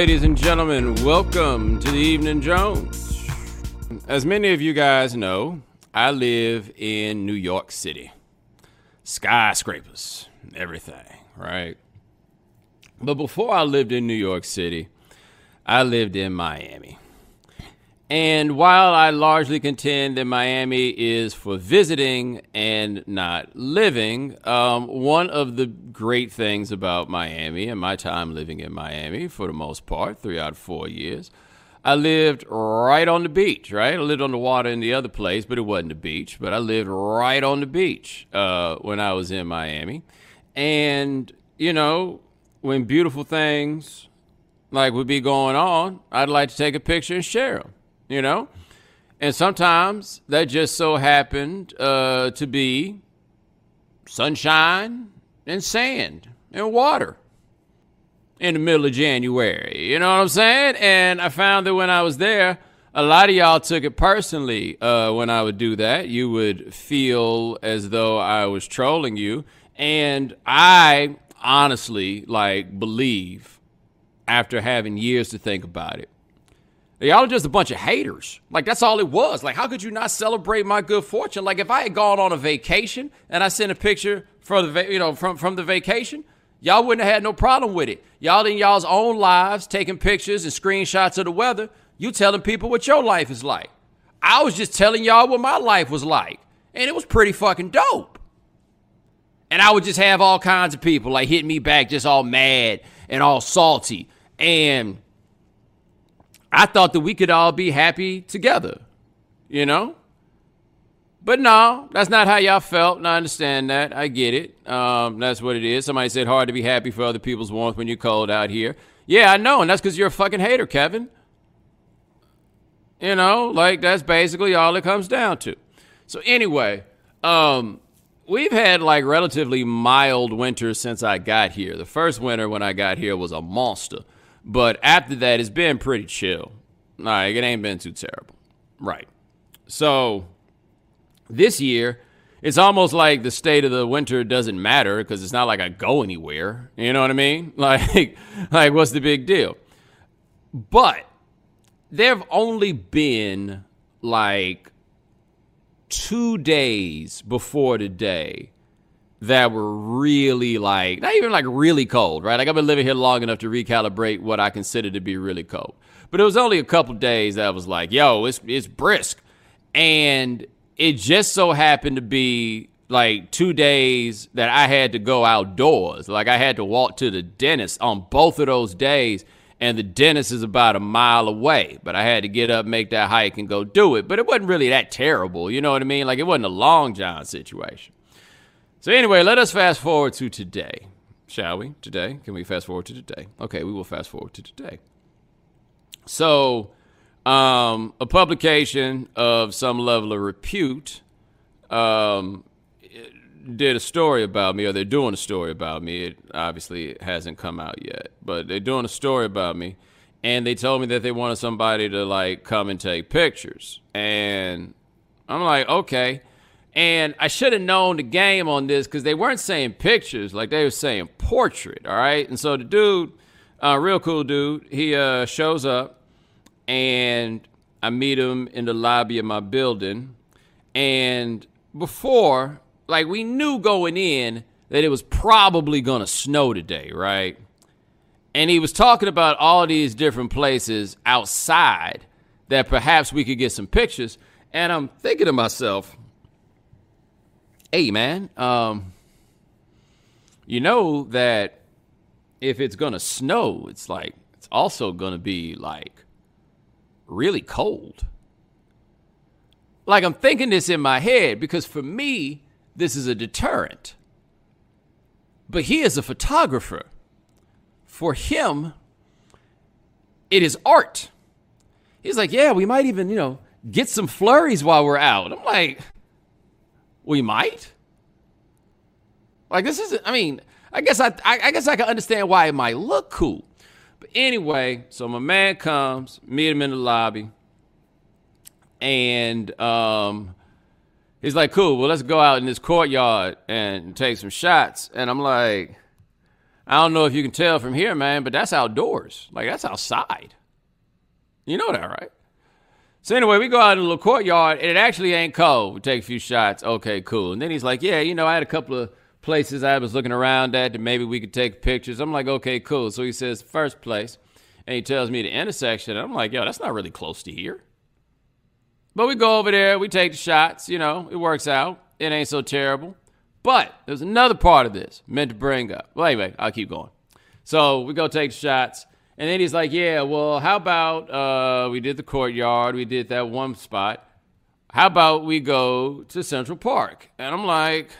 ladies and gentlemen. Welcome to the Evening Jones. As many of you guys know, I live in New York City. Skyscrapers, everything, right? But before I lived in New York City, I lived in Miami. And while I largely contend that Miami is for visiting and not living, um, one of the great things about Miami and my time living in Miami, for the most part, three out of four years, I lived right on the beach, right? I lived on the water in the other place, but it wasn't the beach. But I lived right on the beach uh, when I was in Miami. And, you know, when beautiful things like would be going on, I'd like to take a picture and share them you know? And sometimes that just so happened uh, to be sunshine and sand and water in the middle of January. You know what I'm saying? And I found that when I was there, a lot of y'all took it personally uh, when I would do that. You would feel as though I was trolling you. And I honestly, like, believe after having years to think about it Y'all are just a bunch of haters. Like that's all it was. Like how could you not celebrate my good fortune? Like if I had gone on a vacation and I sent a picture from the you know from from the vacation, y'all wouldn't have had no problem with it. Y'all in y'all's own lives taking pictures and screenshots of the weather. You telling people what your life is like. I was just telling y'all what my life was like, and it was pretty fucking dope. And I would just have all kinds of people like hit me back, just all mad and all salty and I thought that we could all be happy together, you know? But no, that's not how y'all felt. And I understand that. I get it. Um, that's what it is. Somebody said hard to be happy for other people's warmth when you're cold out here. Yeah, I know. And that's because you're a fucking hater, Kevin. You know, like that's basically all it comes down to. So anyway, um, we've had like relatively mild winters since I got here. The first winter when I got here was a monster. But after that, it's been pretty chill. Like, it ain't been too terrible. Right. So this year, it's almost like the state of the winter doesn't matter because it's not like I go anywhere. You know what I mean? Like, like what's the big deal? But there have only been like two days before today that were really like not even like really cold, right? Like I've been living here long enough to recalibrate what I consider to be really cold. But it was only a couple days that I was like, yo, it's it's brisk. And it just so happened to be like two days that I had to go outdoors. Like I had to walk to the dentist on both of those days. And the dentist is about a mile away, but I had to get up, make that hike, and go do it. But it wasn't really that terrible, you know what I mean? Like it wasn't a long john situation. So, anyway, let us fast forward to today, shall we? Today? Can we fast forward to today? Okay, we will fast forward to today. So, um, a publication of some level of repute um, did a story about me, or they're doing a story about me. It obviously hasn't come out yet, but they're doing a story about me. And they told me that they wanted somebody to like come and take pictures. And I'm like, okay. And I should have known the game on this because they weren't saying pictures, like they were saying portrait. All right. And so the dude, uh, real cool dude, he uh, shows up and I meet him in the lobby of my building. And before, like, we knew going in that it was probably going to snow today, right? And he was talking about all these different places outside that perhaps we could get some pictures. And I'm thinking to myself, hey man, um, you know that if it's gonna snow, it's like it's also gonna be like really cold. Like I'm thinking this in my head because for me, this is a deterrent. But he is a photographer. For him, it is art. He's like, yeah, we might even, you know, get some flurries while we're out. I'm like, we might. Like this isn't. I mean, I guess I, I, I guess I can understand why it might look cool. But anyway, so my man comes, meet him in the lobby, and um, he's like, "Cool, well, let's go out in this courtyard and take some shots." And I'm like, I don't know if you can tell from here, man, but that's outdoors. Like, that's outside. You know that, right? So anyway, we go out in the little courtyard, and it actually ain't cold. We take a few shots. Okay, cool. And then he's like, "Yeah, you know, I had a couple of places I was looking around at that maybe we could take pictures." I'm like, "Okay, cool." So he says, first place, and he tells me the intersection. I'm like, "Yo, that's not really close to here." But we go over there, we take the shots. You know, it works out. It ain't so terrible. But there's another part of this meant to bring up. Well, anyway, I'll keep going. So we go take the shots. And then he's like, yeah, well, how about uh, we did the courtyard, we did that one spot. How about we go to Central Park? And I'm like,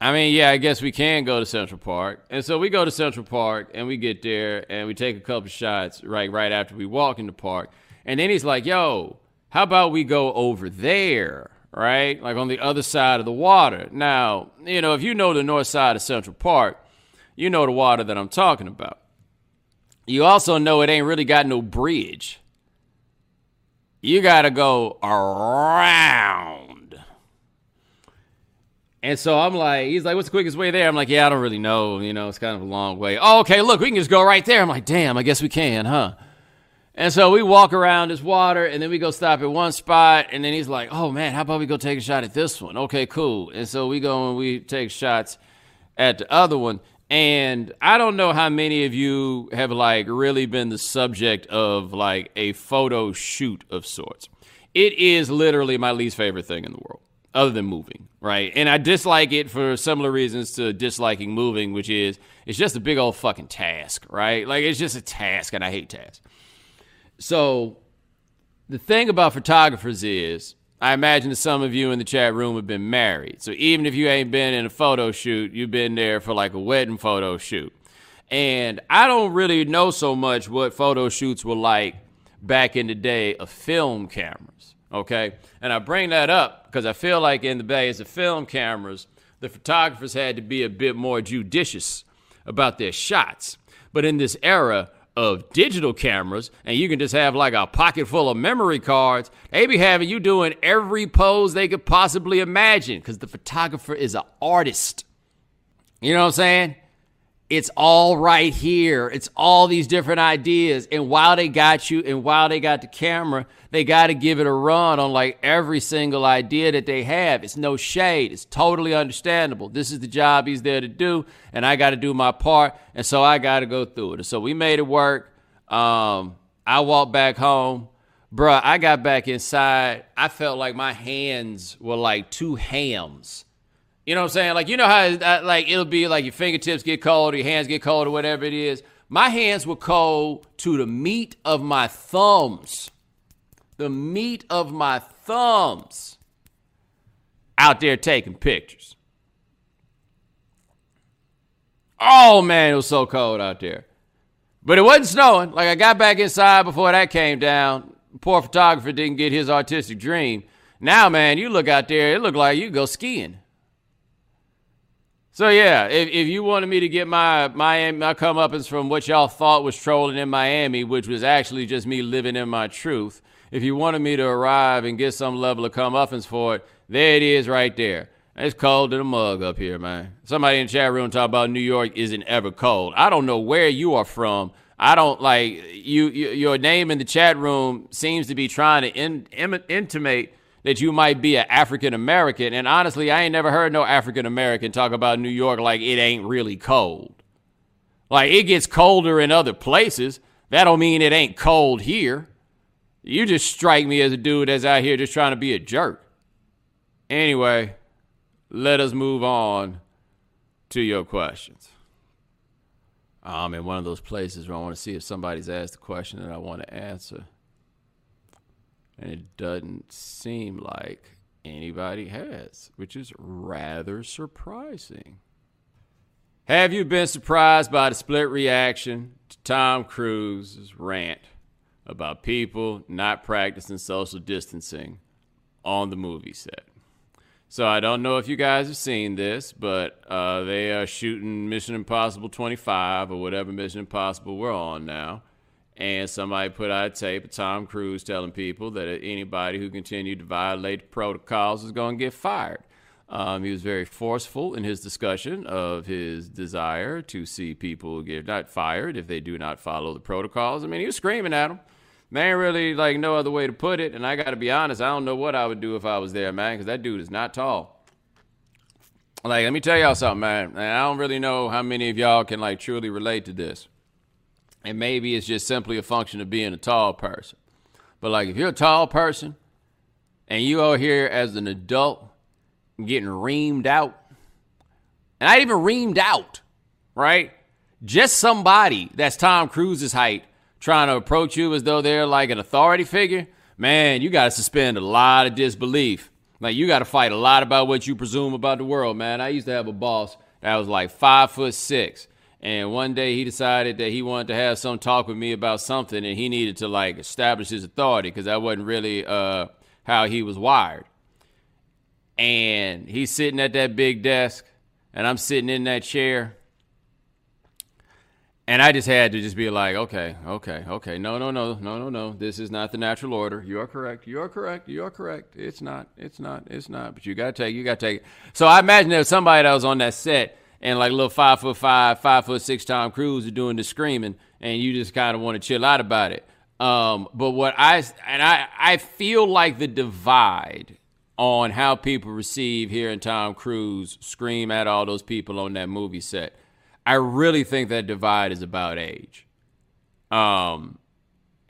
I mean, yeah, I guess we can go to Central Park. And so we go to Central Park and we get there and we take a couple shots right right after we walk in the park. And then he's like, yo, how about we go over there? Right? Like on the other side of the water. Now, you know, if you know the north side of Central Park, you know the water that I'm talking about. You also know it ain't really got no bridge. You got to go around. And so I'm like, he's like, what's the quickest way there? I'm like, yeah, I don't really know. You know, it's kind of a long way. Oh, okay, look, we can just go right there. I'm like, damn, I guess we can, huh? And so we walk around this water and then we go stop at one spot. And then he's like, oh man, how about we go take a shot at this one? Okay, cool. And so we go and we take shots at the other one. And I don't know how many of you have like really been the subject of like a photo shoot of sorts. It is literally my least favorite thing in the world, other than moving, right? And I dislike it for similar reasons to disliking moving, which is it's just a big old fucking task, right? Like it's just a task, and I hate tasks. So the thing about photographers is I imagine some of you in the chat room have been married. So even if you ain't been in a photo shoot, you've been there for like a wedding photo shoot. And I don't really know so much what photo shoots were like back in the day of film cameras. Okay. And I bring that up because I feel like in the days of film cameras, the photographers had to be a bit more judicious about their shots. But in this era, of digital cameras and you can just have like a pocket full of memory cards, they be having you doing every pose they could possibly imagine because the photographer is an artist. You know what I'm saying? It's all right here. It's all these different ideas. And while they got you and while they got the camera, they got to give it a run on like every single idea that they have. It's no shade. It's totally understandable. This is the job he's there to do, and I got to do my part. And so I got to go through it. And So we made it work. Um, I walked back home. Bruh, I got back inside. I felt like my hands were like two hams you know what I'm saying? Like you know how uh, like it'll be like your fingertips get cold, or your hands get cold, or whatever it is. My hands were cold to the meat of my thumbs. The meat of my thumbs. Out there taking pictures. Oh man, it was so cold out there. But it wasn't snowing. Like I got back inside before that came down. Poor photographer didn't get his artistic dream. Now, man, you look out there, it looked like you go skiing. So yeah, if, if you wanted me to get my my my comeuppance from what y'all thought was trolling in Miami, which was actually just me living in my truth, if you wanted me to arrive and get some level of comeuppance for it, there it is right there. It's cold in a mug up here, man. Somebody in the chat room talk about New York isn't ever cold. I don't know where you are from. I don't like you, you your name in the chat room seems to be trying to in, in, intimate that you might be an African American. And honestly, I ain't never heard no African American talk about New York like it ain't really cold. Like it gets colder in other places. That don't mean it ain't cold here. You just strike me as a dude that's out here just trying to be a jerk. Anyway, let us move on to your questions. I'm in one of those places where I want to see if somebody's asked a question that I want to answer. And it doesn't seem like anybody has, which is rather surprising. Have you been surprised by the split reaction to Tom Cruise's rant about people not practicing social distancing on the movie set? So I don't know if you guys have seen this, but uh, they are shooting Mission Impossible 25 or whatever Mission Impossible we're on now and somebody put out a tape of Tom Cruise telling people that anybody who continued to violate protocols is going to get fired. Um, he was very forceful in his discussion of his desire to see people get not fired if they do not follow the protocols. I mean, he was screaming at them. Man, really like no other way to put it. And I got to be honest, I don't know what I would do if I was there, man, because that dude is not tall. Like, let me tell y'all something, man. I don't really know how many of y'all can like truly relate to this. And maybe it's just simply a function of being a tall person. But like, if you're a tall person and you are here as an adult getting reamed out, and not even reamed out, right? Just somebody that's Tom Cruise's height trying to approach you as though they're like an authority figure, man, you got to suspend a lot of disbelief. Like, you got to fight a lot about what you presume about the world, man. I used to have a boss that was like five foot six. And one day he decided that he wanted to have some talk with me about something and he needed to like establish his authority because that wasn't really uh, how he was wired and he's sitting at that big desk and I'm sitting in that chair. And I just had to just be like, okay, okay, okay. No, no, no, no, no, no. This is not the natural order. You are correct. You are correct. You are correct. It's not. It's not. It's not. But you gotta take. You gotta take it. So I imagine there was somebody that was on that set and like little five foot five, five foot six Tom Cruise are doing the screaming, and you just kind of want to chill out about it. Um, but what I and I I feel like the divide on how people receive hearing Tom Cruise scream at all those people on that movie set. I really think that divide is about age. Um,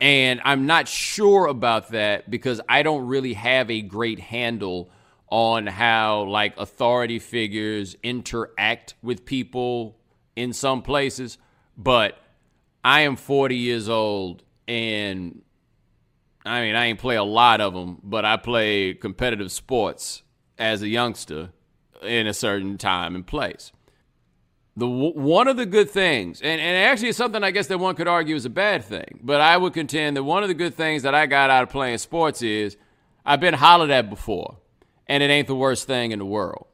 and I'm not sure about that because I don't really have a great handle on how like authority figures interact with people in some places. But I am 40 years old and I mean, I ain't play a lot of them, but I played competitive sports as a youngster in a certain time and place. The one of the good things, and, and actually it's something I guess that one could argue is a bad thing, but I would contend that one of the good things that I got out of playing sports is I've been hollered at before, and it ain't the worst thing in the world.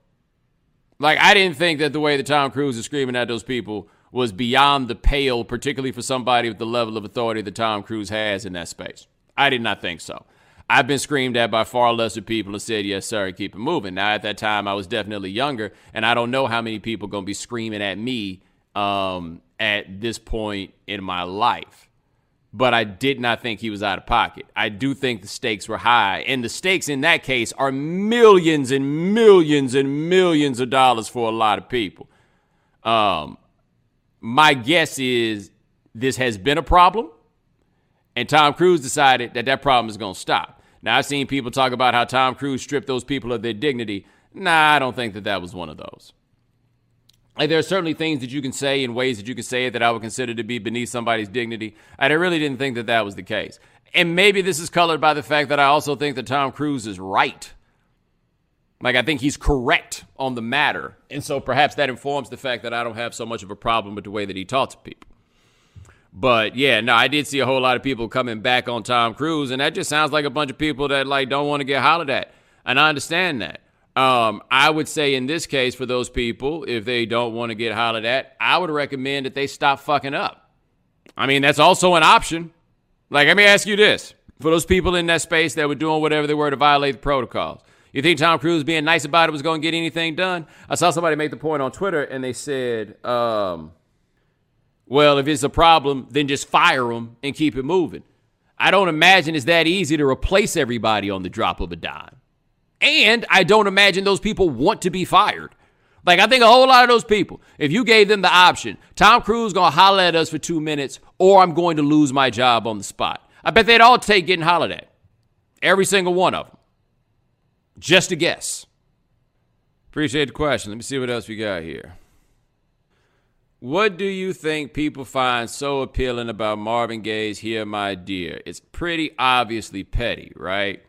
Like I didn't think that the way that Tom Cruise is screaming at those people was beyond the pale, particularly for somebody with the level of authority that Tom Cruise has in that space. I did not think so. I've been screamed at by far lesser people and said, yes, sir, keep it moving. Now, at that time, I was definitely younger, and I don't know how many people going to be screaming at me um, at this point in my life. But I did not think he was out of pocket. I do think the stakes were high. And the stakes in that case are millions and millions and millions of dollars for a lot of people. Um, my guess is this has been a problem and Tom Cruise decided that that problem is going to stop. Now, I've seen people talk about how Tom Cruise stripped those people of their dignity. Nah, I don't think that that was one of those. Like, there are certainly things that you can say in ways that you can say it that I would consider to be beneath somebody's dignity. And I really didn't think that that was the case. And maybe this is colored by the fact that I also think that Tom Cruise is right. Like, I think he's correct on the matter. And so perhaps that informs the fact that I don't have so much of a problem with the way that he talks to people. But yeah, no, I did see a whole lot of people coming back on Tom Cruise, and that just sounds like a bunch of people that like don't want to get hollered at. And I understand that. Um, I would say in this case, for those people, if they don't want to get hollered at, I would recommend that they stop fucking up. I mean, that's also an option. Like, let me ask you this: for those people in that space that were doing whatever they were to violate the protocols, you think Tom Cruise being nice about it was going to get anything done? I saw somebody make the point on Twitter, and they said. Um, well, if it's a problem, then just fire them and keep it moving. I don't imagine it's that easy to replace everybody on the drop of a dime. And I don't imagine those people want to be fired. Like, I think a whole lot of those people, if you gave them the option, Tom Cruise going to holler at us for two minutes, or I'm going to lose my job on the spot, I bet they'd all take getting hollered at. Every single one of them. Just a guess. Appreciate the question. Let me see what else we got here. What do you think people find so appealing about Marvin Gaye's Here My Dear? It's pretty obviously petty, right?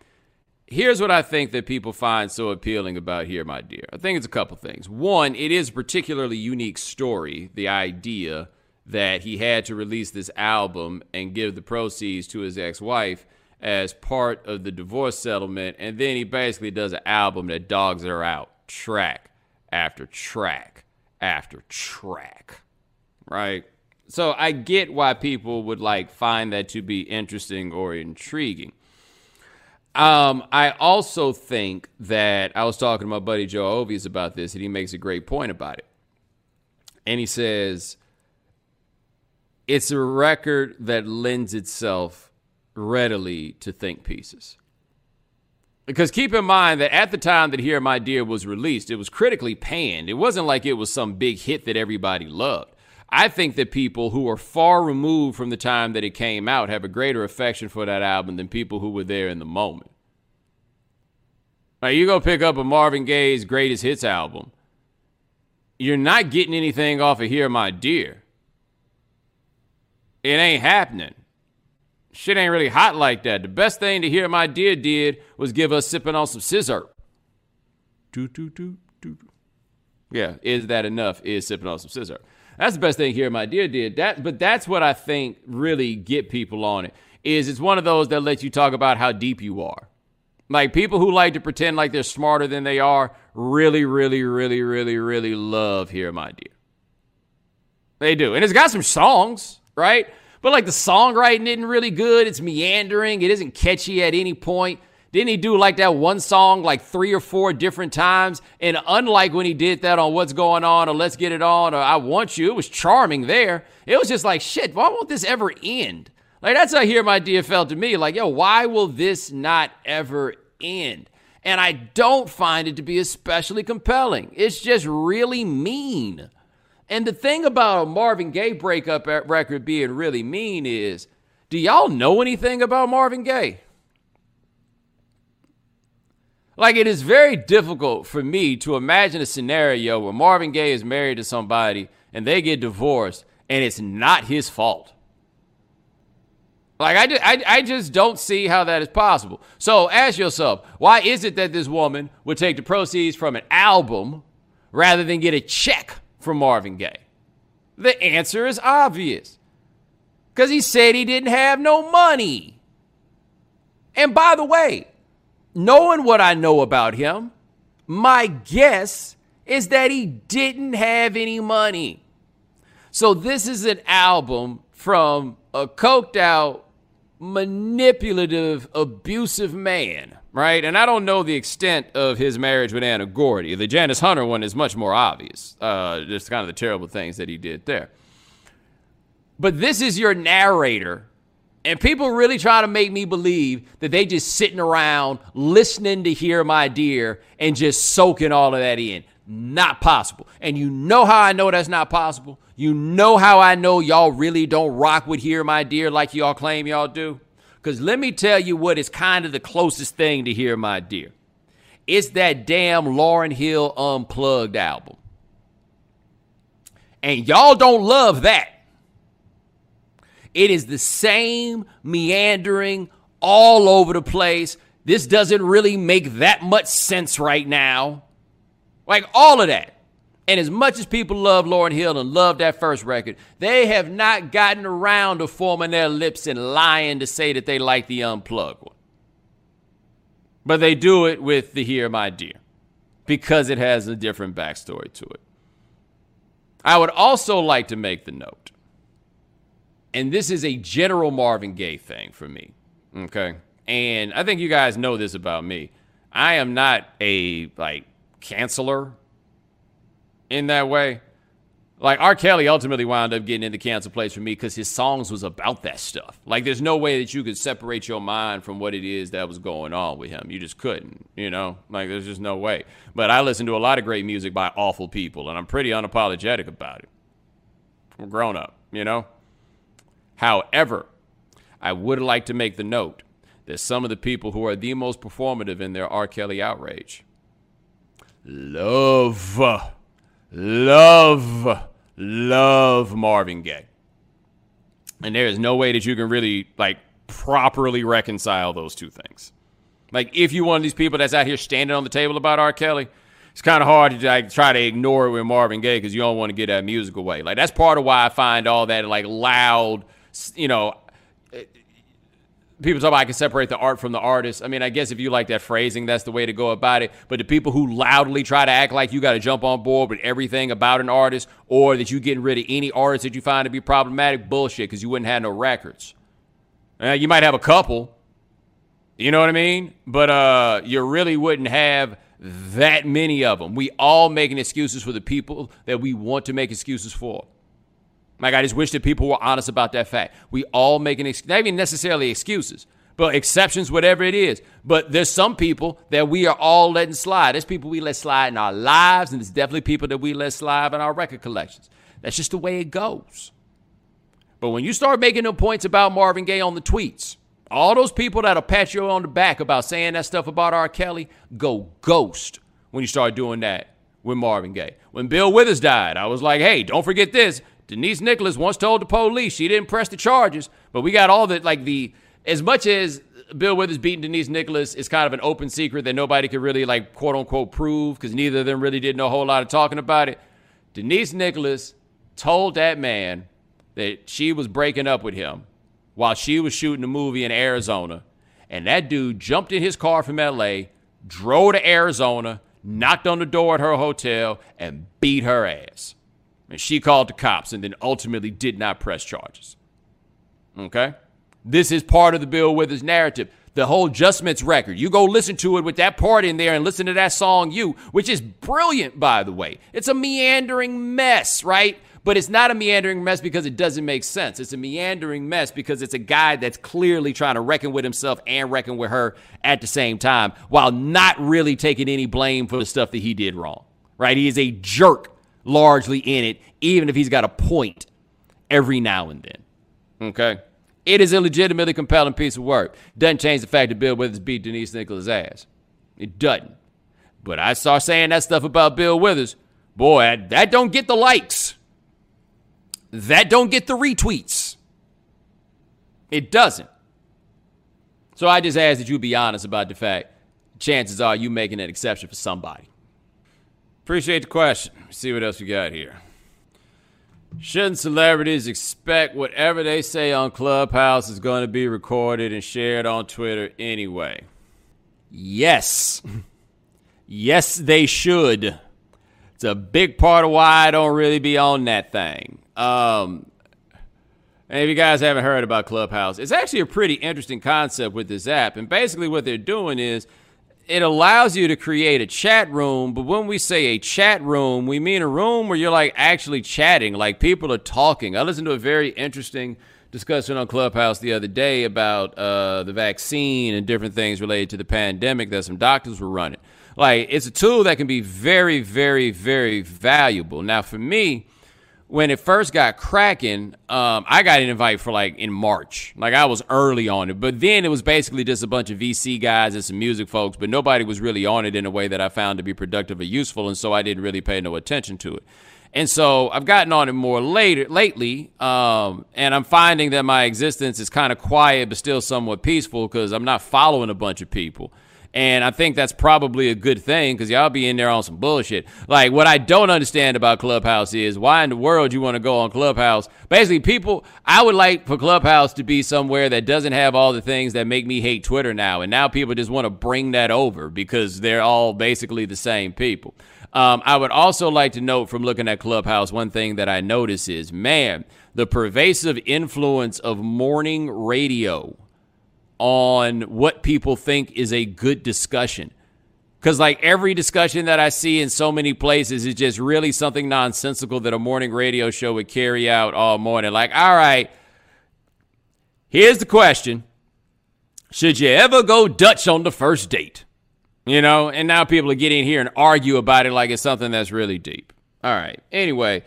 Here's what I think that people find so appealing about Here My Dear. I think it's a couple things. One, it is a particularly unique story, the idea that he had to release this album and give the proceeds to his ex wife as part of the divorce settlement. And then he basically does an album that dogs her out track after track after track right? So I get why people would like find that to be interesting or intriguing. Um, I also think that I was talking to my buddy Joe Ovies about this, and he makes a great point about it. And he says it's a record that lends itself readily to think pieces. Because keep in mind that at the time that Here My Dear was released, it was critically panned. It wasn't like it was some big hit that everybody loved. I think that people who are far removed from the time that it came out have a greater affection for that album than people who were there in the moment. Now, you go pick up a Marvin Gaye's greatest hits album, you're not getting anything off of Here My Dear. It ain't happening. Shit ain't really hot like that. The best thing to Here My Dear did was give us sipping on some scissor. Do, do, do, do. Yeah, is that enough? Is sipping on some scissor. That's the best thing here, my dear did. That, but that's what I think really get people on it. Is it's one of those that lets you talk about how deep you are. Like people who like to pretend like they're smarter than they are, really, really, really, really, really love Here My Dear. They do. And it's got some songs, right? But like the songwriting isn't really good. It's meandering. It isn't catchy at any point. Didn't he do like that one song like three or four different times? And unlike when he did that on What's Going On or Let's Get It On or I Want You, it was charming there. It was just like, shit, why won't this ever end? Like, that's how Here My DFL to me. Like, yo, why will this not ever end? And I don't find it to be especially compelling. It's just really mean. And the thing about a Marvin Gaye breakup record being really mean is do y'all know anything about Marvin Gaye? Like, it is very difficult for me to imagine a scenario where Marvin Gaye is married to somebody and they get divorced and it's not his fault. Like, I, just, I, I just don't see how that is possible. So ask yourself, why is it that this woman would take the proceeds from an album rather than get a check from Marvin Gaye? The answer is obvious. Because he said he didn't have no money. And by the way, knowing what I know about him, my guess is that he didn't have any money. So this is an album from a coked out, manipulative, abusive man, right? And I don't know the extent of his marriage with Anna Gordy. The Janice Hunter one is much more obvious. Uh, just kind of the terrible things that he did there. But this is your narrator and people really try to make me believe that they just sitting around listening to Here My Dear and just soaking all of that in. Not possible. And you know how I know that's not possible? You know how I know y'all really don't rock with Here My Dear like y'all claim y'all do? Because let me tell you what is kind of the closest thing to Here My Dear. It's that damn Lauryn Hill Unplugged album. And y'all don't love that. It is the same meandering all over the place. This doesn't really make that much sense right now. Like all of that. And as much as people love Lauryn Hill and love that first record, they have not gotten around to forming their lips and lying to say that they like the unplugged one. But they do it with the Here My Dear because it has a different backstory to it. I would also like to make the note and this is a general Marvin Gaye thing for me. Okay. And I think you guys know this about me. I am not a like canceler in that way. Like R. Kelly ultimately wound up getting into cancel place for me because his songs was about that stuff. Like there's no way that you could separate your mind from what it is that was going on with him. You just couldn't, you know? Like there's just no way. But I listen to a lot of great music by awful people and I'm pretty unapologetic about it. I'm grown up, you know? However, I would like to make the note that some of the people who are the most performative in their R. Kelly outrage love, love, love Marvin Gaye. And there is no way that you can really like properly reconcile those two things. Like if you one of these people that's out here standing on the table about R. Kelly, it's kind of hard to like try to ignore it with Marvin Gaye because you don't want to get that music away. Like that's part of why I find all that like loud you know, people talk about I can separate the art from the artist. I mean, I guess if you like that phrasing, that's the way to go about it. But the people who loudly try to act like you got to jump on board with everything about an artist or that you getting rid of any artist that you find to be problematic, bullshit, because you wouldn't have no records. You might have a couple, You know what I mean? But uh, you really wouldn't have that many of them. We all making excuses for the people that we want to make excuses for. Like I just wish that people were honest about that fact. We all making ex- not even necessarily excuses, but exceptions, whatever it is. But there's some people that we are all letting slide. There's people we let slide in our lives, and there's definitely people that we let slide in our record collections. That's just the way it goes. But when you start making them points about Marvin Gaye on the tweets, all those people that'll pat you on the back about saying that stuff about R. Kelly go ghost when you start doing that with Marvin Gaye. When Bill Withers died, I was like, hey, don't forget this. Denise Nicholas once told the police she didn't press the charges, but we got all the like the as much as Bill Withers beating Denise Nicholas is kind of an open secret that nobody could really like quote unquote prove because neither of them really did know a whole lot of talking about it. Denise Nicholas told that man that she was breaking up with him while she was shooting a movie in Arizona. And that dude jumped in his car from LA, drove to Arizona, knocked on the door at her hotel, and beat her ass. And she called the cops and then ultimately did not press charges. Okay? This is part of the Bill Withers narrative. The whole Justments record. You go listen to it with that part in there and listen to that song, You, which is brilliant, by the way. It's a meandering mess, right? But it's not a meandering mess because it doesn't make sense. It's a meandering mess because it's a guy that's clearly trying to reckon with himself and reckon with her at the same time while not really taking any blame for the stuff that he did wrong, right? He is a jerk largely in it, even if he's got a point every now and then. Okay? It is a legitimately compelling piece of work. Doesn't change the fact that Bill Withers beat Denise Nicholas' ass. It doesn't. But I start saying that stuff about Bill Withers, boy, that don't get the likes. That don't get the retweets. It doesn't. So I just ask that you be honest about the fact chances are you making an exception for somebody. Appreciate the question. see what else we got here. Shouldn't celebrities expect whatever they say on Clubhouse is going to be recorded and shared on Twitter anyway? Yes. yes, they should. It's a big part of why I don't really be on that thing. Um, and if you guys haven't heard about Clubhouse, it's actually a pretty interesting concept with this app. And basically, what they're doing is it allows you to create a chat room, but when we say a chat room, we mean a room where you're like actually chatting, like people are talking. I listened to a very interesting discussion on Clubhouse the other day about uh, the vaccine and different things related to the pandemic that some doctors were running. Like, it's a tool that can be very, very, very valuable. Now, for me, when it first got cracking, um, I got an invite for like in March. Like I was early on it, but then it was basically just a bunch of VC guys and some music folks, but nobody was really on it in a way that I found to be productive or useful, and so I didn't really pay no attention to it. And so I've gotten on it more later lately, um, and I'm finding that my existence is kind of quiet but still somewhat peaceful because I'm not following a bunch of people. And I think that's probably a good thing because y'all be in there on some bullshit. Like, what I don't understand about Clubhouse is why in the world you want to go on Clubhouse. Basically, people, I would like for Clubhouse to be somewhere that doesn't have all the things that make me hate Twitter now. And now people just want to bring that over because they're all basically the same people. Um, I would also like to note from looking at Clubhouse, one thing that I notice is, man, the pervasive influence of morning radio on what people think is a good discussion. Because, like, every discussion that I see in so many places is just really something nonsensical that a morning radio show would carry out all morning. Like, all right, here's the question Should you ever go Dutch on the first date? You know, and now people are getting here and argue about it like it's something that's really deep. All right. Anyway,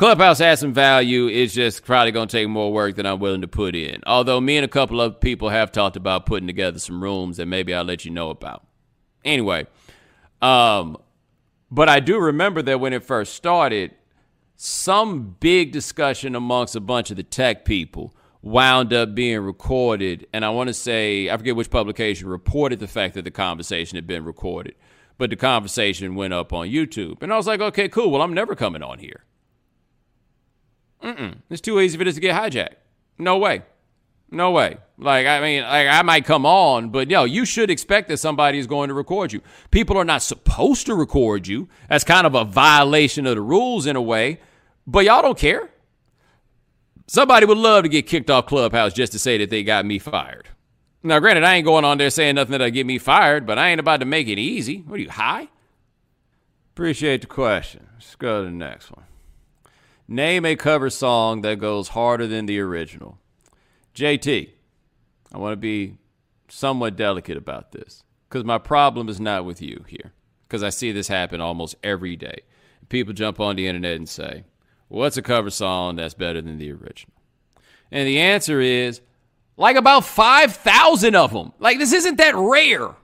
Clubhouse has some value. It's just probably going to take more work than I'm willing to put in. Although me and a couple of people have talked about putting together some rooms that maybe I'll let you know about. Anyway, um, but I do remember that when it first started, some big discussion amongst a bunch of the tech people wound up being recorded. And I want to say, I forget which publication reported the fact that the conversation had been recorded, but the conversation went up on YouTube. And I was like, okay, cool. Well, I'm never coming on here. Mm-mm. It's too easy for this to get hijacked. No way. No way. Like, I mean, like I might come on, but yo, you should expect that somebody is going to record you. People are not supposed to record you. That's kind of a violation of the rules in a way, but y'all don't care. Somebody would love to get kicked off Clubhouse just to say that they got me fired. Now, granted, I ain't going on there saying nothing that'll get me fired, but I ain't about to make it easy. What are you, high? Appreciate the question. Let's go to the next one. Name a cover song that goes harder than the original. JT, I want to be somewhat delicate about this because my problem is not with you here because I see this happen almost every day. People jump on the internet and say, What's a cover song that's better than the original? And the answer is like about 5,000 of them. Like, this isn't that rare.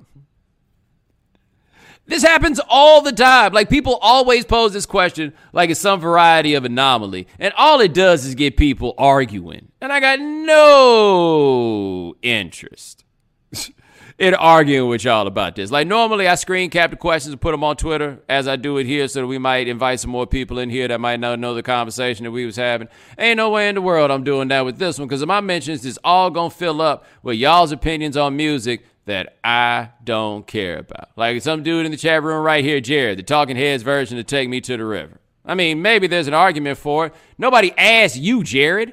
This happens all the time. Like people always pose this question like it's some variety of anomaly. And all it does is get people arguing. And I got no interest in arguing with y'all about this. Like normally I screen cap the questions and put them on Twitter as I do it here so that we might invite some more people in here that might not know the conversation that we was having. Ain't no way in the world I'm doing that with this one because if my mentions is all going to fill up with y'all's opinions on music that I don't care about. Like some dude in the chat room right here, Jared, the Talking Heads version to Take Me to the River. I mean, maybe there's an argument for it. Nobody asked you, Jared.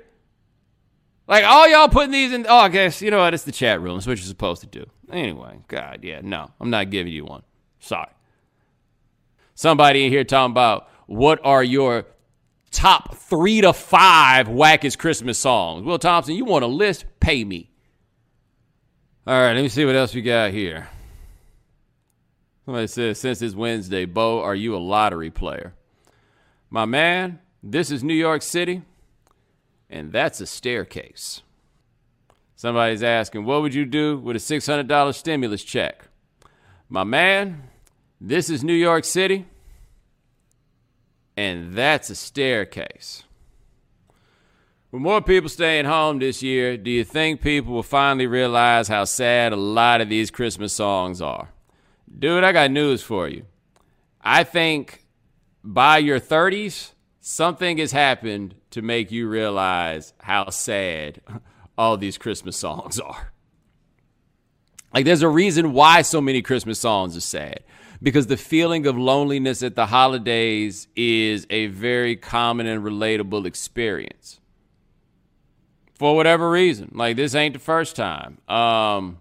Like all y'all putting these in. Oh, I guess you know what? It's the chat room. It's what you're supposed to do. Anyway, God, yeah, no, I'm not giving you one. Sorry. Somebody in here talking about what are your top three to five wackest Christmas songs. Will Thompson, you want a list? Pay me. All right, let me see what else we got here. Somebody says, since it's Wednesday, Bo, are you a lottery player? My man, this is New York City, and that's a staircase. Somebody's asking, what would you do with a $600 stimulus check? My man, this is New York City, and that's a staircase. With more people staying home this year, do you think people will finally realize how sad a lot of these Christmas songs are? Dude, I got news for you. I think by your 30s, something has happened to make you realize how sad all these Christmas songs are. Like, there's a reason why so many Christmas songs are sad. Because the feeling of loneliness at the holidays is a very common and relatable experience for whatever reason. Like this ain't the first time. Um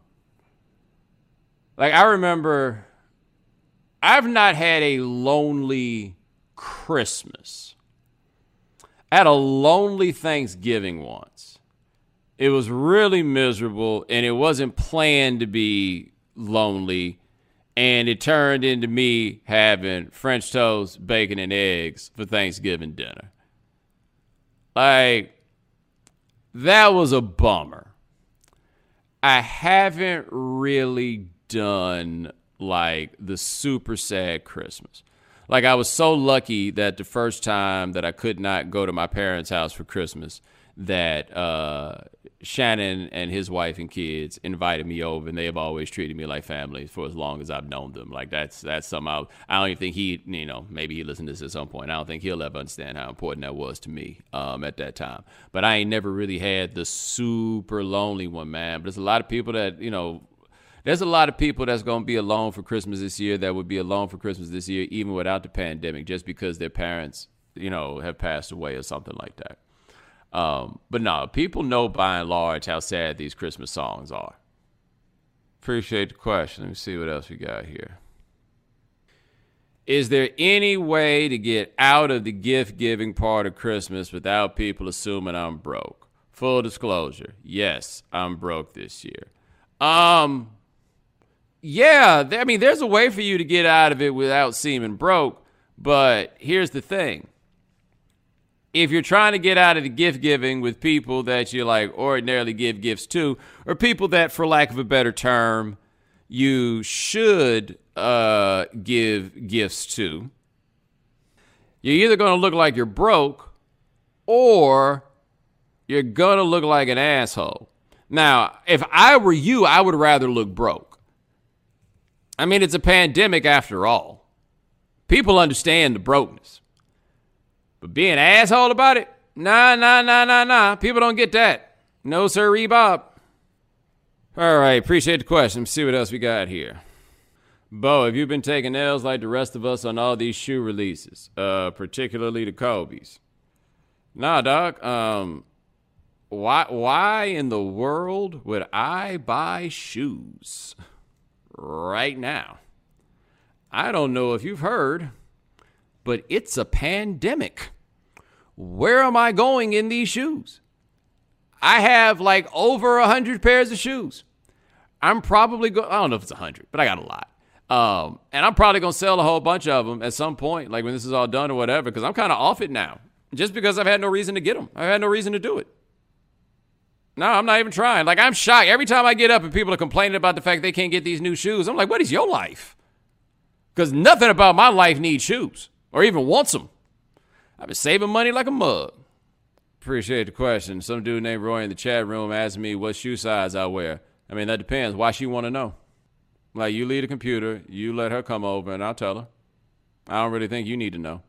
like I remember I've not had a lonely Christmas. I had a lonely Thanksgiving once. It was really miserable and it wasn't planned to be lonely. And it turned into me having French toast, bacon, and eggs for Thanksgiving dinner. Like, that was a bummer. I haven't really done like the super sad Christmas. Like I was so lucky that the first time that I could not go to my parents' house for Christmas, that uh, Shannon and his wife and kids invited me over, and they have always treated me like family for as long as I've known them. Like that's that's somehow I don't even think he, you know, maybe he listened to this at some point. I don't think he'll ever understand how important that was to me um, at that time. But I ain't never really had the super lonely one, man. But there's a lot of people that you know. There's a lot of people that's going to be alone for Christmas this year that would be alone for Christmas this year, even without the pandemic, just because their parents, you know, have passed away or something like that. Um, but no, people know by and large how sad these Christmas songs are. Appreciate the question. Let me see what else we got here. Is there any way to get out of the gift giving part of Christmas without people assuming I'm broke? Full disclosure, yes, I'm broke this year. Um, yeah, I mean, there's a way for you to get out of it without seeming broke, but here's the thing if you're trying to get out of the gift giving with people that you like ordinarily give gifts to, or people that, for lack of a better term, you should uh, give gifts to, you're either going to look like you're broke or you're going to look like an asshole. Now, if I were you, I would rather look broke. I mean, it's a pandemic after all. People understand the brokenness. But being an asshole about it? Nah, nah, nah, nah, nah. People don't get that. No, sir, Bob. All right, appreciate the question. Let's see what else we got here. Bo, have you been taking L's like the rest of us on all these shoe releases, uh, particularly the Kobe's? Nah, doc. Um, why why in the world would I buy shoes right now? I don't know if you've heard, but it's a pandemic. Where am I going in these shoes? I have like over a hundred pairs of shoes. I'm probably going. I don't know if it's a hundred, but I got a lot. Um, and I'm probably gonna sell a whole bunch of them at some point, like when this is all done or whatever, because I'm kind of off it now. Just because I've had no reason to get them, I've had no reason to do it. No, I'm not even trying. Like I'm shocked every time I get up and people are complaining about the fact they can't get these new shoes. I'm like, what is your life? Because nothing about my life needs shoes or even wants them. I've been saving money like a mug. Appreciate the question. Some dude named Roy in the chat room asked me what shoe size I wear. I mean, that depends. Why she want to know? Like, you leave the computer, you let her come over, and I'll tell her. I don't really think you need to know.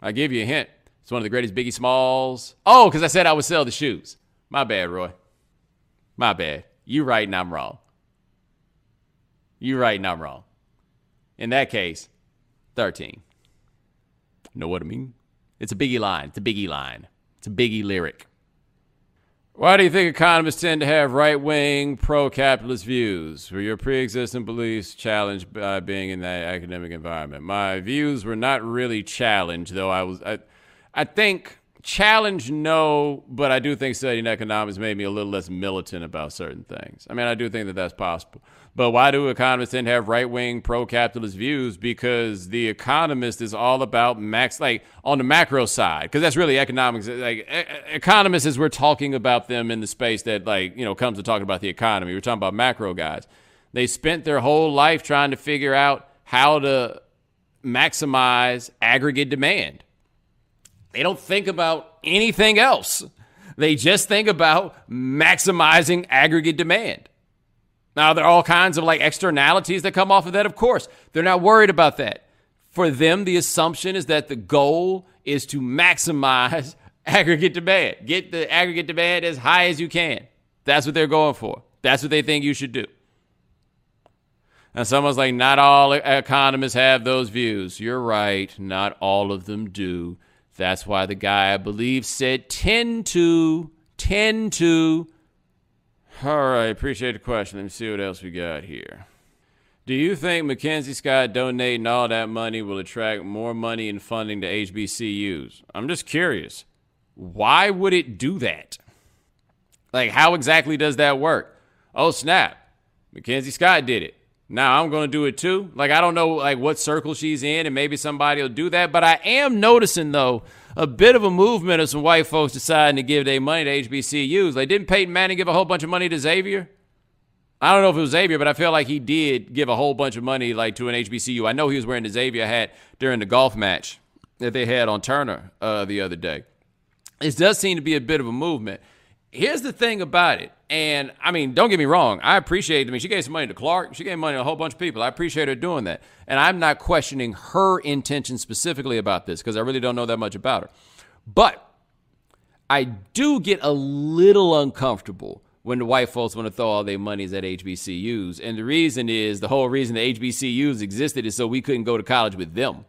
I give you a hint. It's one of the greatest Biggie Smalls. Oh, because I said I would sell the shoes. My bad, Roy. My bad. You right and I'm wrong. You right and I'm wrong. In that case, 13. Know what I mean? It's a biggie line. It's a biggie line. It's a biggie lyric. Why do you think economists tend to have right wing, pro capitalist views? Were your pre existing beliefs challenged by being in that academic environment? My views were not really challenged, though I was. I, I think challenge no, but I do think studying economics made me a little less militant about certain things. I mean, I do think that that's possible. But why do economists then have right wing pro capitalist views? Because the economist is all about max, like on the macro side, because that's really economics. Like economists, as we're talking about them in the space that like you know comes to talking about the economy, we're talking about macro guys. They spent their whole life trying to figure out how to maximize aggregate demand. They don't think about anything else. They just think about maximizing aggregate demand. Now, there are all kinds of like externalities that come off of that, of course. They're not worried about that. For them, the assumption is that the goal is to maximize aggregate demand. Get the aggregate demand as high as you can. That's what they're going for. That's what they think you should do. And someone's like, not all economists have those views. You're right. Not all of them do. That's why the guy, I believe, said tend to, tend to all right, appreciate the question. Let me see what else we got here. Do you think Mackenzie Scott donating all that money will attract more money and funding to HBCUs? I'm just curious. Why would it do that? Like, how exactly does that work? Oh, snap. Mackenzie Scott did it. Now I'm going to do it too. Like, I don't know like what circle she's in, and maybe somebody will do that. But I am noticing, though, a bit of a movement of some white folks deciding to give their money to HBCUs. Like, didn't Peyton Manning give a whole bunch of money to Xavier? I don't know if it was Xavier, but I feel like he did give a whole bunch of money like to an HBCU. I know he was wearing the Xavier hat during the golf match that they had on Turner uh, the other day. It does seem to be a bit of a movement. Here's the thing about it. And I mean, don't get me wrong. I appreciate. I mean, she gave some money to Clark. She gave money to a whole bunch of people. I appreciate her doing that. And I'm not questioning her intention specifically about this because I really don't know that much about her. But I do get a little uncomfortable when the white folks want to throw all their monies at HBCUs. And the reason is the whole reason the HBCUs existed is so we couldn't go to college with them.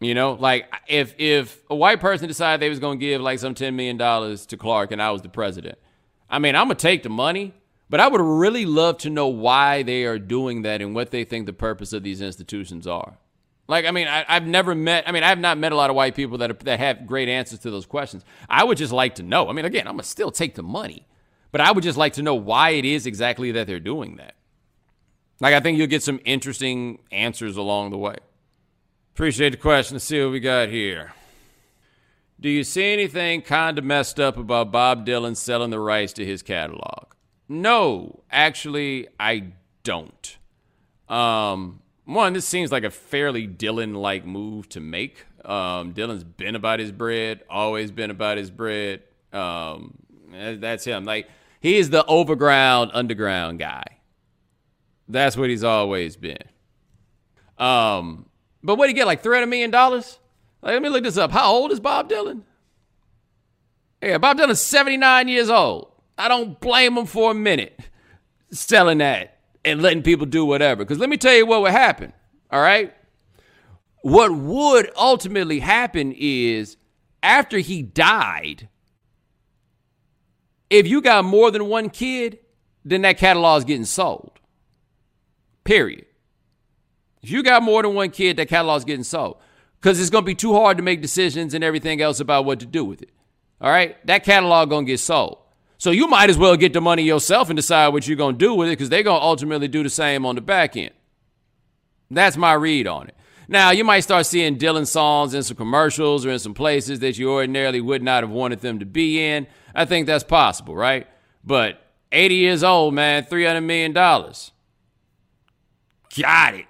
You know, like if if a white person decided they was gonna give like some ten million dollars to Clark and I was the president, I mean, I'm gonna take the money, but I would really love to know why they are doing that and what they think the purpose of these institutions are. Like, I mean, I, have never met. I mean, I have not met a lot of white people that are, that have great answers to those questions. I would just like to know. I mean, again, I'm gonna still take the money, but I would just like to know why it is exactly that they're doing that. Like, I think you'll get some interesting answers along the way. Appreciate the question. Let's see what we got here. Do you see anything kind of messed up about Bob Dylan selling the rights to his catalog? No, actually, I don't. Um, one, this seems like a fairly Dylan like move to make. Um, Dylan's been about his bread, always been about his bread. Um, that's him. Like, he is the overground, underground guy. That's what he's always been. Um, but what did he get? Like $300 million? Like, let me look this up. How old is Bob Dylan? Yeah, Bob Dylan's 79 years old. I don't blame him for a minute selling that and letting people do whatever. Because let me tell you what would happen. All right? What would ultimately happen is after he died, if you got more than one kid, then that catalog is getting sold. Period. If you got more than one kid, that catalog's getting sold. Because it's going to be too hard to make decisions and everything else about what to do with it. All right? That catalog going to get sold. So you might as well get the money yourself and decide what you're going to do with it because they're going to ultimately do the same on the back end. That's my read on it. Now, you might start seeing Dylan songs in some commercials or in some places that you ordinarily would not have wanted them to be in. I think that's possible, right? But 80 years old, man, $300 million. Got it.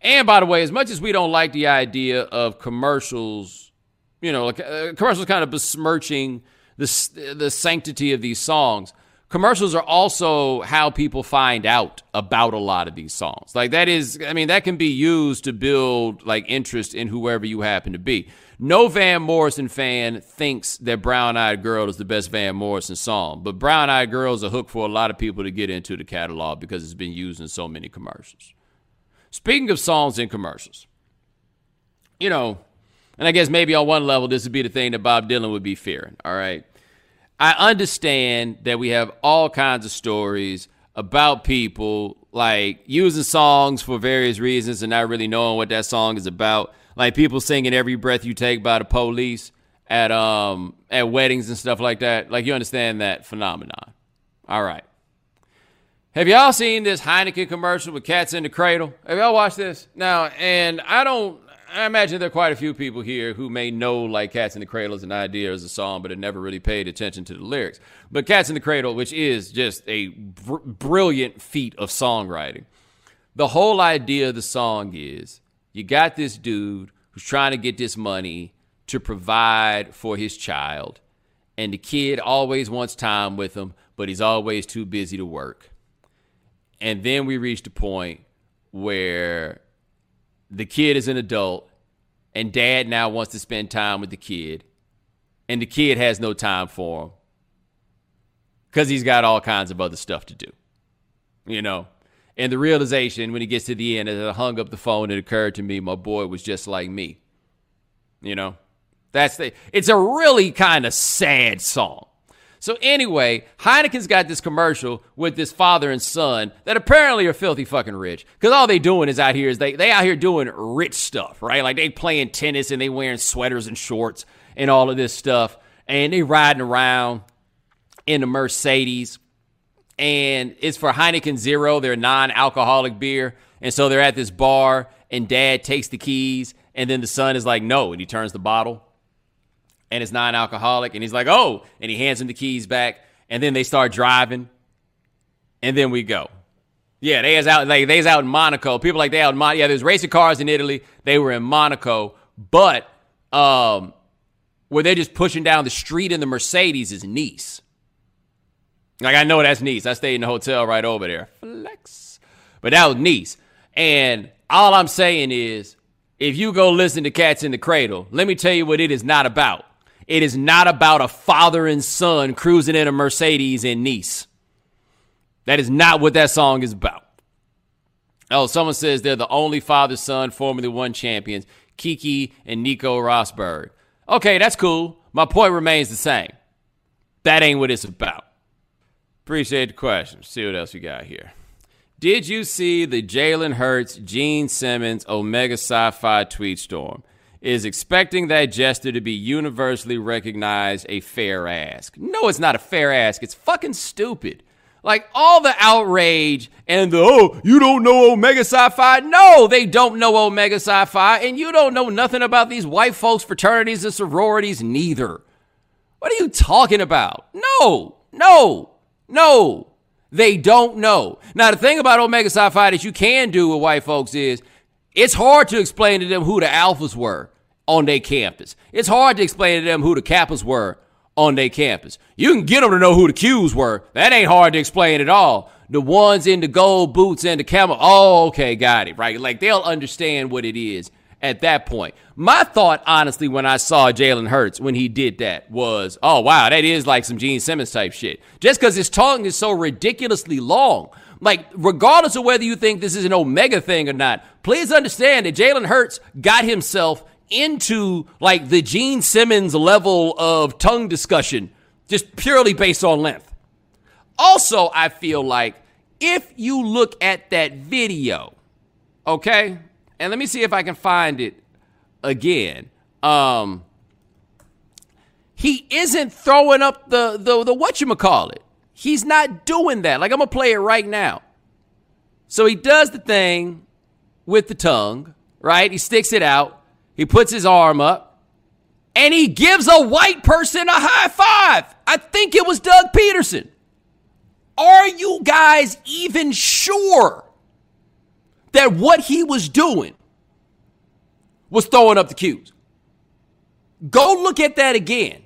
And by the way, as much as we don't like the idea of commercials, you know, like, uh, commercials kind of besmirching the, the sanctity of these songs, commercials are also how people find out about a lot of these songs. Like that is, I mean, that can be used to build like interest in whoever you happen to be. No Van Morrison fan thinks that Brown Eyed Girl is the best Van Morrison song, but Brown Eyed Girl is a hook for a lot of people to get into the catalog because it's been used in so many commercials. Speaking of songs in commercials, you know, and I guess maybe on one level, this would be the thing that Bob Dylan would be fearing. All right. I understand that we have all kinds of stories about people like using songs for various reasons and not really knowing what that song is about. Like people singing "Every Breath You Take" by the Police at um at weddings and stuff like that. Like you understand that phenomenon. All right. Have y'all seen this Heineken commercial with cats in the cradle? Have y'all watched this? Now, and I don't I imagine there are quite a few people here who may know like Cats in the Cradle as an idea as a song, but have never really paid attention to the lyrics. But Cats in the Cradle, which is just a br- brilliant feat of songwriting, the whole idea of the song is you got this dude who's trying to get this money to provide for his child, and the kid always wants time with him, but he's always too busy to work. And then we reached a point where the kid is an adult and dad now wants to spend time with the kid and the kid has no time for him because he's got all kinds of other stuff to do you know? And the realization when he gets to the end as i hung up the phone it occurred to me my boy was just like me you know? That's the it's a really kind of sad song so anyway, Heineken's got this commercial with this father and son that apparently are filthy fucking rich. Because all they doing is out here is they they out here doing rich stuff, right? Like they playing tennis and they wearing sweaters and shorts and all of this stuff. And they riding around in a Mercedes. And it's for Heineken Zero, their non-alcoholic beer. And so they're at this bar and dad takes the keys and then the son is like, no, and he turns the bottle and it's non-alcoholic and he's like oh and he hands him the keys back and then they start driving and then we go. Yeah they was out like they was out in monaco. People like they out in monaco yeah there's racing cars in italy. They were in monaco but um where they're just pushing down the street in the mercedes is nice. Like i know that's nice. I stayed in the hotel right over there. Flex. But that was nice. And all i'm saying is if you go listen to cats in the cradle let me tell you what it is not about it is not about a father and son cruising in a Mercedes in Nice. That is not what that song is about. Oh, someone says they're the only father son Formula One champions, Keke and Nico Rosberg. Okay, that's cool. My point remains the same. That ain't what it's about. Appreciate the question. See what else we got here. Did you see the Jalen Hurts, Gene Simmons, Omega Psi Phi tweet storm? Is expecting that gesture to be universally recognized a fair ask. No, it's not a fair ask. It's fucking stupid. Like all the outrage and the oh, you don't know Omega Psi Phi. No, they don't know Omega Psi Phi, and you don't know nothing about these white folks fraternities and sororities neither. What are you talking about? No, no, no. They don't know. Now the thing about Omega Psi Phi that you can do with white folks is it's hard to explain to them who the alphas were on their campus. It's hard to explain to them who the kappas were on their campus. You can get them to know who the Qs were. That ain't hard to explain at all. The ones in the gold boots and the camel. Oh, okay, got it. Right. Like they'll understand what it is at that point. My thought, honestly, when I saw Jalen Hurts when he did that was, oh, wow, that is like some Gene Simmons type shit. Just because his tongue is so ridiculously long. Like, regardless of whether you think this is an Omega thing or not, please understand that Jalen Hurts got himself into like the Gene Simmons level of tongue discussion just purely based on length. Also, I feel like if you look at that video, okay, and let me see if I can find it again. Um, he isn't throwing up the the the what you call it. He's not doing that. Like I'm gonna play it right now. So he does the thing with the tongue, right? He sticks it out. He puts his arm up, and he gives a white person a high five. I think it was Doug Pederson. Are you guys even sure that what he was doing was throwing up the Qs? Go look at that again.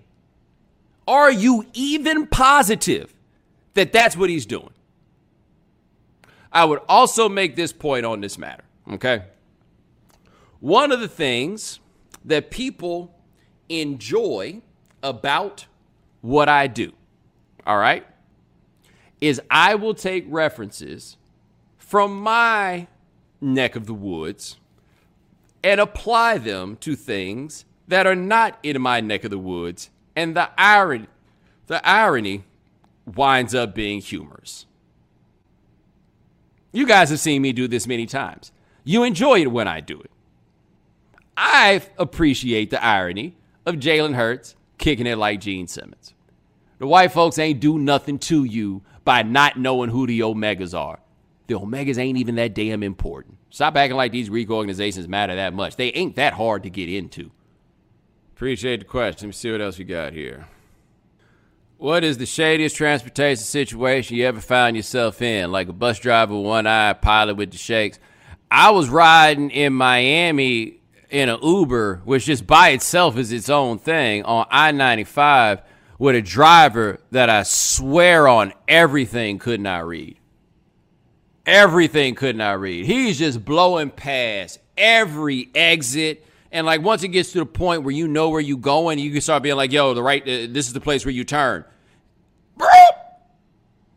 Are you even positive that that's what he's doing? I would also make this point on this matter, okay? One of the things that people enjoy about what I do, all right, is I will take references from my neck of the woods and apply them to things that are not in my neck of the woods and the irony, the irony winds up being humorous. You guys have seen me do this many times. You enjoy it when I do it. I appreciate the irony of Jalen Hurts kicking it like Gene Simmons. The white folks ain't do nothing to you by not knowing who the Omegas are. The Omegas ain't even that damn important. Stop acting like these Greek organizations matter that much. They ain't that hard to get into. Appreciate the question. Let me see what else we got here. What is the shadiest transportation situation you ever found yourself in? Like a bus driver one eye, pilot with the shakes. I was riding in Miami in an Uber, which just by itself is its own thing, on I 95 with a driver that I swear on everything could not read. Everything could not read. He's just blowing past every exit and like once it gets to the point where you know where you going, you can start being like, "Yo, the right, uh, this is the place where you turn."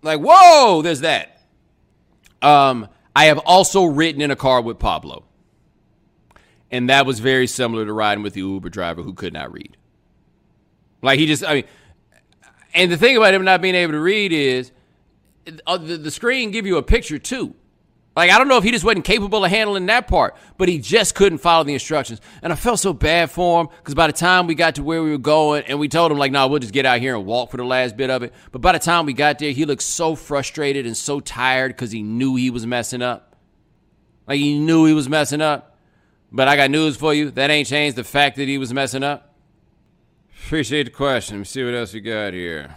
Like, whoa, there's that. Um, I have also ridden in a car with Pablo, and that was very similar to riding with the Uber driver who could not read. Like he just, I mean, and the thing about him not being able to read is uh, the, the screen give you a picture too. Like, I don't know if he just wasn't capable of handling that part, but he just couldn't follow the instructions. And I felt so bad for him because by the time we got to where we were going and we told him, like, no, nah, we'll just get out here and walk for the last bit of it. But by the time we got there, he looked so frustrated and so tired because he knew he was messing up. Like, he knew he was messing up. But I got news for you. That ain't changed the fact that he was messing up. Appreciate the question. Let me see what else we got here.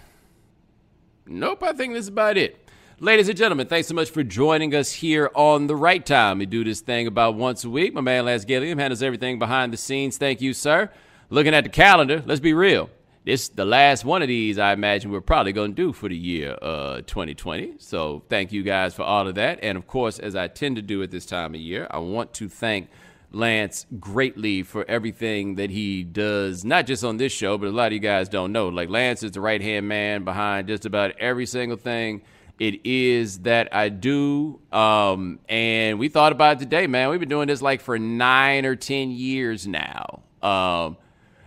Nope, I think this is about it. Ladies and gentlemen, thanks so much for joining us here on The Right Time. We do this thing about once a week. My man Lance Gilliam handles everything behind the scenes. Thank you, sir. Looking at the calendar, let's be real. This the last one of these I imagine we're probably going to do for the year uh, 2020. So thank you guys for all of that. And of course, as I tend to do at this time of year, I want to thank Lance greatly for everything that he does, not just on this show, but a lot of you guys don't know. Like Lance is the right hand man behind just about every single thing it is that I do. Um, and we thought about it today, man. We've been doing this like for nine or 10 years now. Um,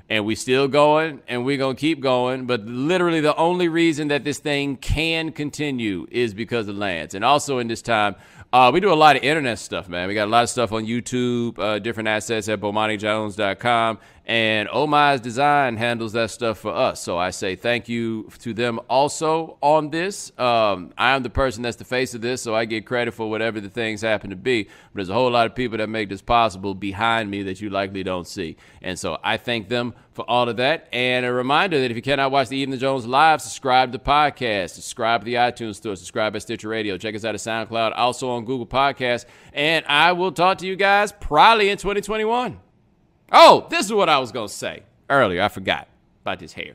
and we still going and we're going to keep going. But literally, the only reason that this thing can continue is because of Lance. And also in this time, uh, we do a lot of internet stuff, man. We got a lot of stuff on YouTube, uh, different assets at BomaniJones.com. And Omi's Design handles that stuff for us. So I say thank you to them also on this. Um, I am the person that's the face of this, so I get credit for whatever the things happen to be. But there's a whole lot of people that make this possible behind me that you likely don't see. And so I thank them for all of that. And a reminder that if you cannot watch the Evening Jones live, subscribe to the podcast, subscribe to the iTunes Store, subscribe at Stitcher Radio, check us out at SoundCloud, also on Google Podcasts. And I will talk to you guys probably in 2021. Oh, this is what I was going to say earlier. I forgot about this hair.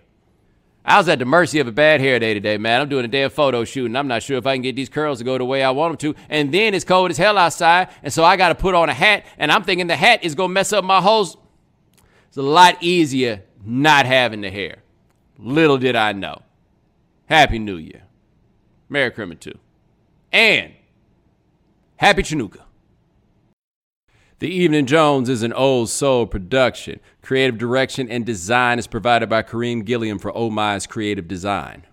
I was at the mercy of a bad hair day today, man. I'm doing a damn photo shoot, and I'm not sure if I can get these curls to go the way I want them to. And then it's cold as hell outside, and so I got to put on a hat, and I'm thinking the hat is going to mess up my whole. It's a lot easier not having the hair. Little did I know. Happy New Year. Merry Christmas, too. And Happy Chanukah. The Evening Jones is an old soul production. Creative direction and design is provided by Kareem Gilliam for My's Creative Design.